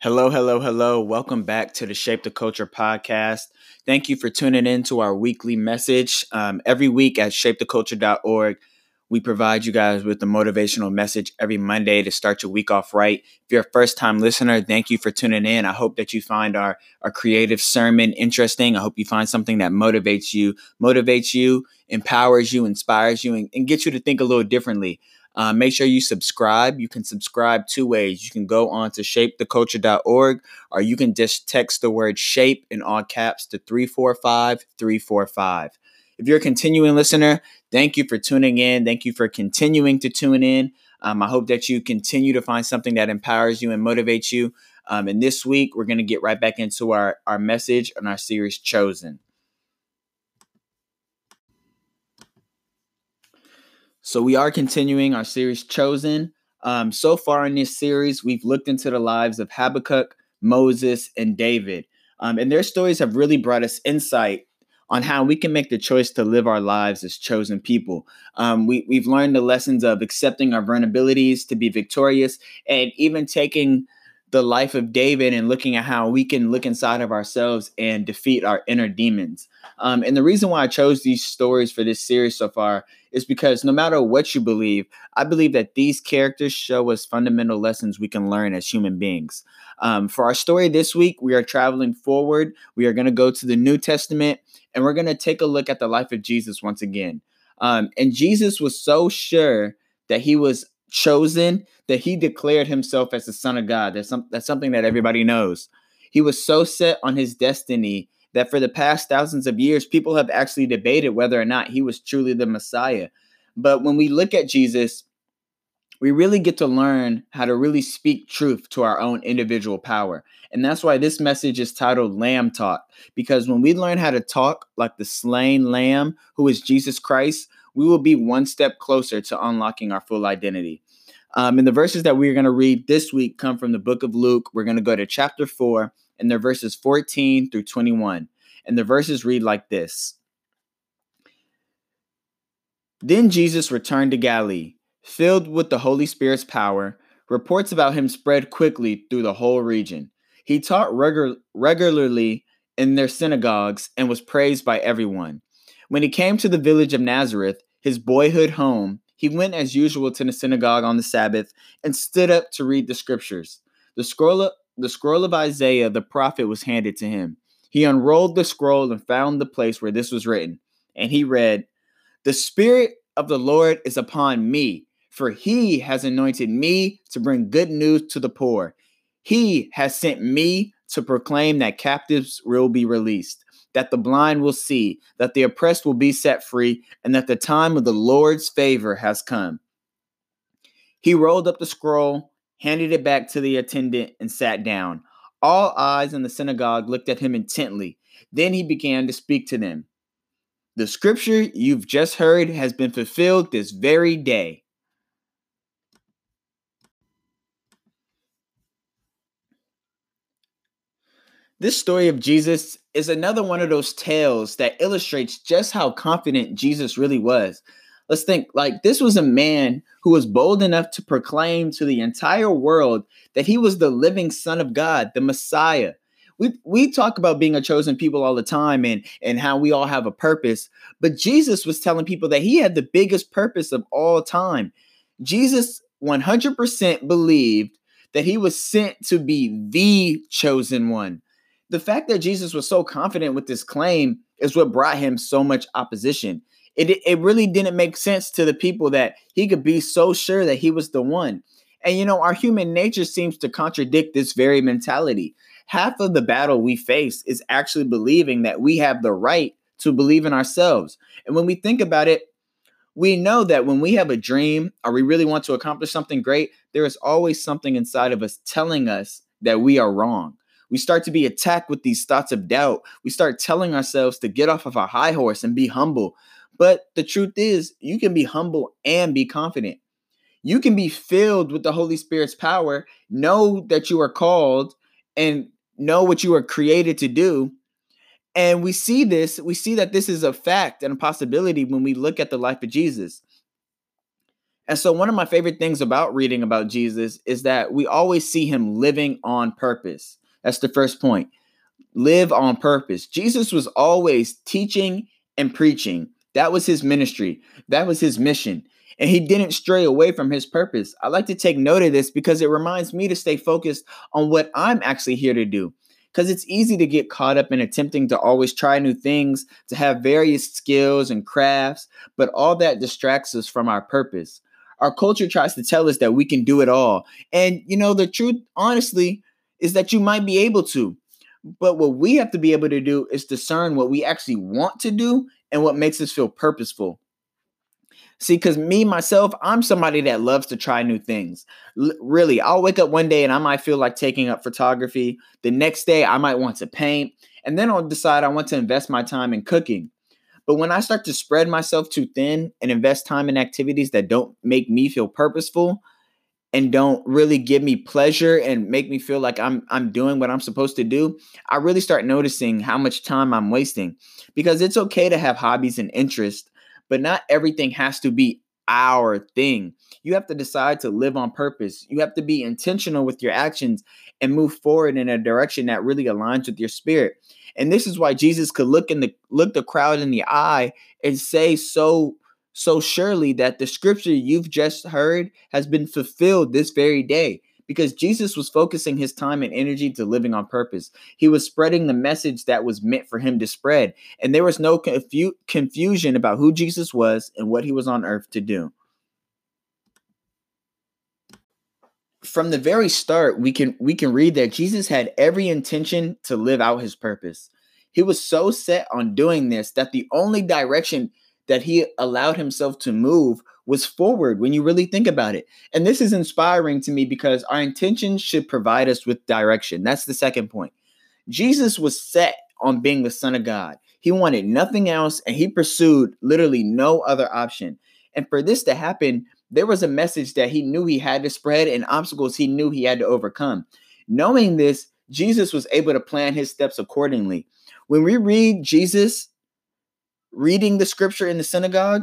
Hello, hello, hello. Welcome back to the Shape the Culture podcast. Thank you for tuning in to our weekly message. Um, every week at shapetheculture.org, we provide you guys with a motivational message every Monday to start your week off right. If you're a first time listener, thank you for tuning in. I hope that you find our, our creative sermon interesting. I hope you find something that motivates you, motivates you, empowers you, inspires you, and, and gets you to think a little differently. Uh, make sure you subscribe. You can subscribe two ways. You can go on to shapetheculture.org or you can just text the word shape in all caps to 345 345. If you're a continuing listener, thank you for tuning in. Thank you for continuing to tune in. Um, I hope that you continue to find something that empowers you and motivates you. Um, and this week, we're going to get right back into our, our message and our series, Chosen. So, we are continuing our series, Chosen. Um, so far in this series, we've looked into the lives of Habakkuk, Moses, and David. Um, and their stories have really brought us insight on how we can make the choice to live our lives as chosen people. Um, we, we've learned the lessons of accepting our vulnerabilities to be victorious and even taking the life of David and looking at how we can look inside of ourselves and defeat our inner demons. Um, and the reason why I chose these stories for this series so far is because no matter what you believe, I believe that these characters show us fundamental lessons we can learn as human beings. Um, for our story this week, we are traveling forward. We are going to go to the New Testament and we're going to take a look at the life of Jesus once again. Um, and Jesus was so sure that he was chosen that he declared himself as the Son of God. That's, some, that's something that everybody knows. He was so set on his destiny that for the past thousands of years, people have actually debated whether or not he was truly the Messiah. But when we look at Jesus, we really get to learn how to really speak truth to our own individual power. And that's why this message is titled Lamb Talk, because when we learn how to talk like the slain lamb who is Jesus Christ, we will be one step closer to unlocking our full identity. Um, and the verses that we're going to read this week come from the book of Luke. We're going to go to chapter 4, and they're verses 14 through 21. And the verses read like this Then Jesus returned to Galilee Filled with the Holy Spirit's power, reports about him spread quickly through the whole region. He taught regu- regularly in their synagogues and was praised by everyone. When he came to the village of Nazareth, his boyhood home, he went as usual to the synagogue on the Sabbath and stood up to read the scriptures. The scroll of, the scroll of Isaiah the prophet was handed to him. He unrolled the scroll and found the place where this was written. And he read, The Spirit of the Lord is upon me for he has anointed me to bring good news to the poor. He has sent me to proclaim that captives will be released, that the blind will see, that the oppressed will be set free, and that the time of the Lord's favor has come. He rolled up the scroll, handed it back to the attendant, and sat down. All eyes in the synagogue looked at him intently. Then he began to speak to them. The scripture you've just heard has been fulfilled this very day. This story of Jesus is another one of those tales that illustrates just how confident Jesus really was. Let's think like this was a man who was bold enough to proclaim to the entire world that he was the living son of God, the Messiah. We, we talk about being a chosen people all the time and, and how we all have a purpose, but Jesus was telling people that he had the biggest purpose of all time. Jesus 100% believed that he was sent to be the chosen one the fact that Jesus was so confident with this claim is what brought him so much opposition. It, it really didn't make sense to the people that he could be so sure that he was the one. And you know, our human nature seems to contradict this very mentality. Half of the battle we face is actually believing that we have the right to believe in ourselves. And when we think about it, we know that when we have a dream or we really want to accomplish something great, there is always something inside of us telling us that we are wrong. We start to be attacked with these thoughts of doubt. We start telling ourselves to get off of our high horse and be humble. But the truth is, you can be humble and be confident. You can be filled with the Holy Spirit's power, know that you are called, and know what you are created to do. And we see this, we see that this is a fact and a possibility when we look at the life of Jesus. And so, one of my favorite things about reading about Jesus is that we always see him living on purpose. That's the first point. Live on purpose. Jesus was always teaching and preaching. That was his ministry, that was his mission. And he didn't stray away from his purpose. I like to take note of this because it reminds me to stay focused on what I'm actually here to do because it's easy to get caught up in attempting to always try new things, to have various skills and crafts, but all that distracts us from our purpose. Our culture tries to tell us that we can do it all. And, you know, the truth, honestly, is that you might be able to. But what we have to be able to do is discern what we actually want to do and what makes us feel purposeful. See, because me, myself, I'm somebody that loves to try new things. L- really, I'll wake up one day and I might feel like taking up photography. The next day, I might want to paint. And then I'll decide I want to invest my time in cooking. But when I start to spread myself too thin and invest time in activities that don't make me feel purposeful and don't really give me pleasure and make me feel like I'm I'm doing what I'm supposed to do, I really start noticing how much time I'm wasting. Because it's okay to have hobbies and interests, but not everything has to be our thing. You have to decide to live on purpose. You have to be intentional with your actions and move forward in a direction that really aligns with your spirit. And this is why Jesus could look in the look the crowd in the eye and say so so surely that the scripture you've just heard has been fulfilled this very day because Jesus was focusing his time and energy to living on purpose. He was spreading the message that was meant for him to spread, and there was no confu- confusion about who Jesus was and what he was on earth to do. From the very start, we can we can read that Jesus had every intention to live out his purpose. He was so set on doing this that the only direction that he allowed himself to move was forward when you really think about it. And this is inspiring to me because our intentions should provide us with direction. That's the second point. Jesus was set on being the Son of God. He wanted nothing else and he pursued literally no other option. And for this to happen, there was a message that he knew he had to spread and obstacles he knew he had to overcome. Knowing this, Jesus was able to plan his steps accordingly. When we read Jesus reading the scripture in the synagogue,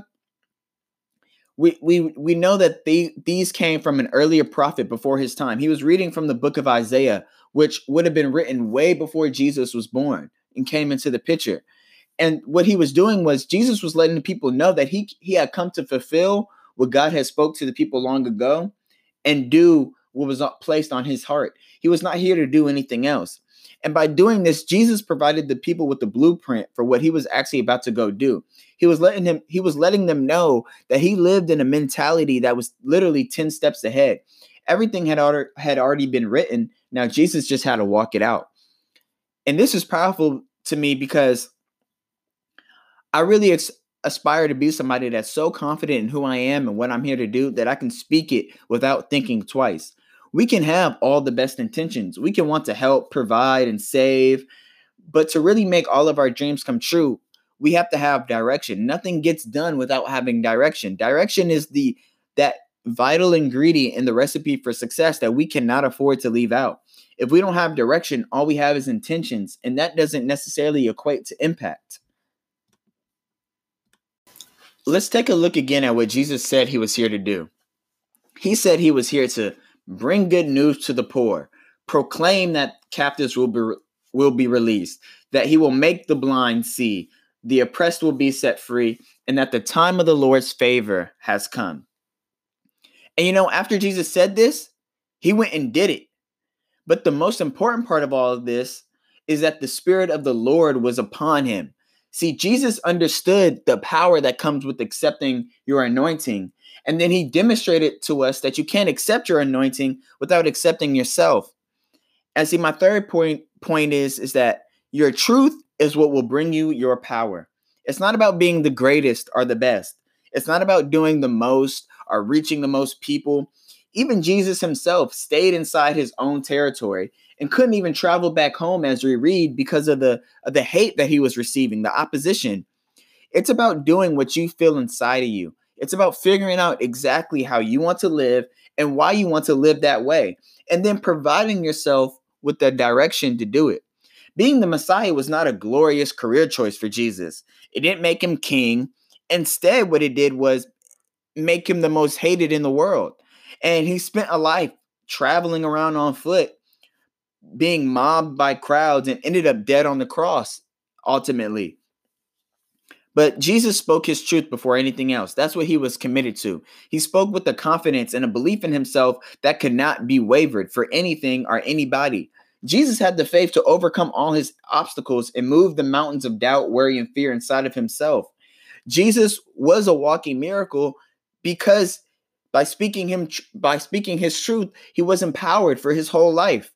we we we know that these came from an earlier prophet before his time. He was reading from the book of Isaiah, which would have been written way before Jesus was born and came into the picture. And what he was doing was Jesus was letting the people know that he he had come to fulfill what God had spoke to the people long ago and do what was placed on his heart. He was not here to do anything else. And by doing this, Jesus provided the people with the blueprint for what he was actually about to go do. He was letting him he was letting them know that he lived in a mentality that was literally 10 steps ahead. Everything had already, had already been written. Now Jesus just had to walk it out. And this is powerful to me because I really ex- aspire to be somebody that's so confident in who I am and what I'm here to do that I can speak it without thinking twice we can have all the best intentions. We can want to help, provide, and save. But to really make all of our dreams come true, we have to have direction. Nothing gets done without having direction. Direction is the that vital ingredient in the recipe for success that we cannot afford to leave out. If we don't have direction, all we have is intentions, and that doesn't necessarily equate to impact. Let's take a look again at what Jesus said he was here to do. He said he was here to bring good news to the poor, proclaim that captives will be will be released, that he will make the blind see, the oppressed will be set free, and that the time of the Lord's favor has come. And you know, after Jesus said this, he went and did it. But the most important part of all of this is that the Spirit of the Lord was upon him. See, Jesus understood the power that comes with accepting your anointing. And then he demonstrated to us that you can't accept your anointing without accepting yourself. And see, my third point point is, is that your truth is what will bring you your power. It's not about being the greatest or the best. It's not about doing the most or reaching the most people. Even Jesus himself stayed inside his own territory and couldn't even travel back home as we read because of the of the hate that he was receiving, the opposition. It's about doing what you feel inside of you. It's about figuring out exactly how you want to live and why you want to live that way, and then providing yourself with the direction to do it. Being the Messiah was not a glorious career choice for Jesus. It didn't make him king. Instead, what it did was make him the most hated in the world. And he spent a life traveling around on foot, being mobbed by crowds, and ended up dead on the cross ultimately. But Jesus spoke his truth before anything else. That's what he was committed to. He spoke with a confidence and a belief in himself that could not be wavered for anything or anybody. Jesus had the faith to overcome all his obstacles and move the mountains of doubt, worry, and fear inside of himself. Jesus was a walking miracle because by speaking him by speaking his truth, he was empowered for his whole life.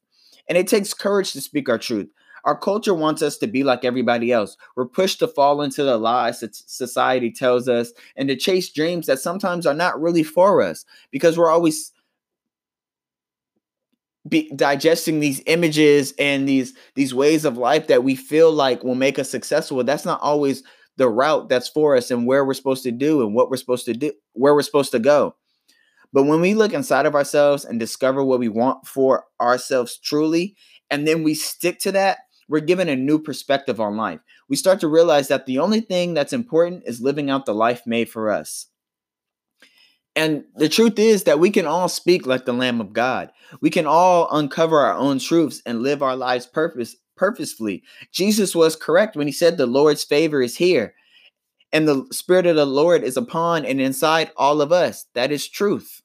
And it takes courage to speak our truth. Our culture wants us to be like everybody else. We're pushed to fall into the lies that society tells us and to chase dreams that sometimes are not really for us because we're always be digesting these images and these these ways of life that we feel like will make us successful. That's not always the route that's for us and where we're supposed to do and what we're supposed to do, where we're supposed to go. But when we look inside of ourselves and discover what we want for ourselves truly, and then we stick to that, we're given a new perspective on life. We start to realize that the only thing that's important is living out the life made for us. And the truth is that we can all speak like the Lamb of God. We can all uncover our own truths and live our lives purpose purposefully. Jesus was correct when he said the Lord's favor is here and the spirit of the Lord is upon and inside all of us. That is truth.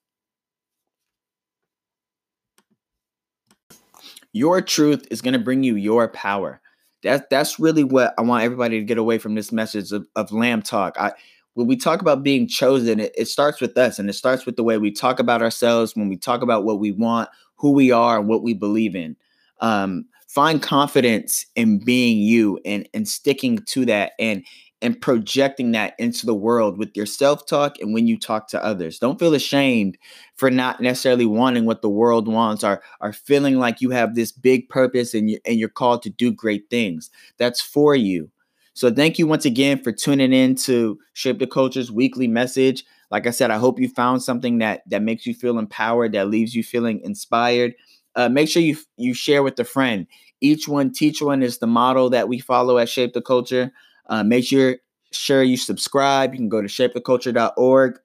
Your truth is going to bring you your power. That, that's really what I want everybody to get away from this message of, of Lamb Talk. I, when we talk about being chosen, it, it starts with us and it starts with the way we talk about ourselves, when we talk about what we want, who we are, and what we believe in. Um, find confidence in being you and, and sticking to that and and projecting that into the world with your self-talk and when you talk to others. Don't feel ashamed for not necessarily wanting what the world wants or, or feeling like you have this big purpose and, you, and you're called to do great things. That's for you. So thank you once again for tuning in to Shape the Culture's weekly message. Like I said, I hope you found something that that makes you feel empowered, that leaves you feeling inspired. Uh, make sure you you share with a friend. Each one teach one is the model that we follow at Shape the Culture. Uh, make sure sure you subscribe. You can go to shapetheculture.org.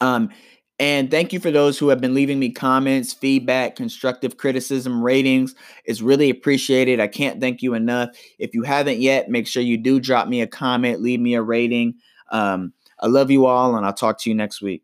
Um, and thank you for those who have been leaving me comments, feedback, constructive criticism, ratings. It's really appreciated. I can't thank you enough. If you haven't yet, make sure you do drop me a comment, leave me a rating. Um, I love you all, and I'll talk to you next week.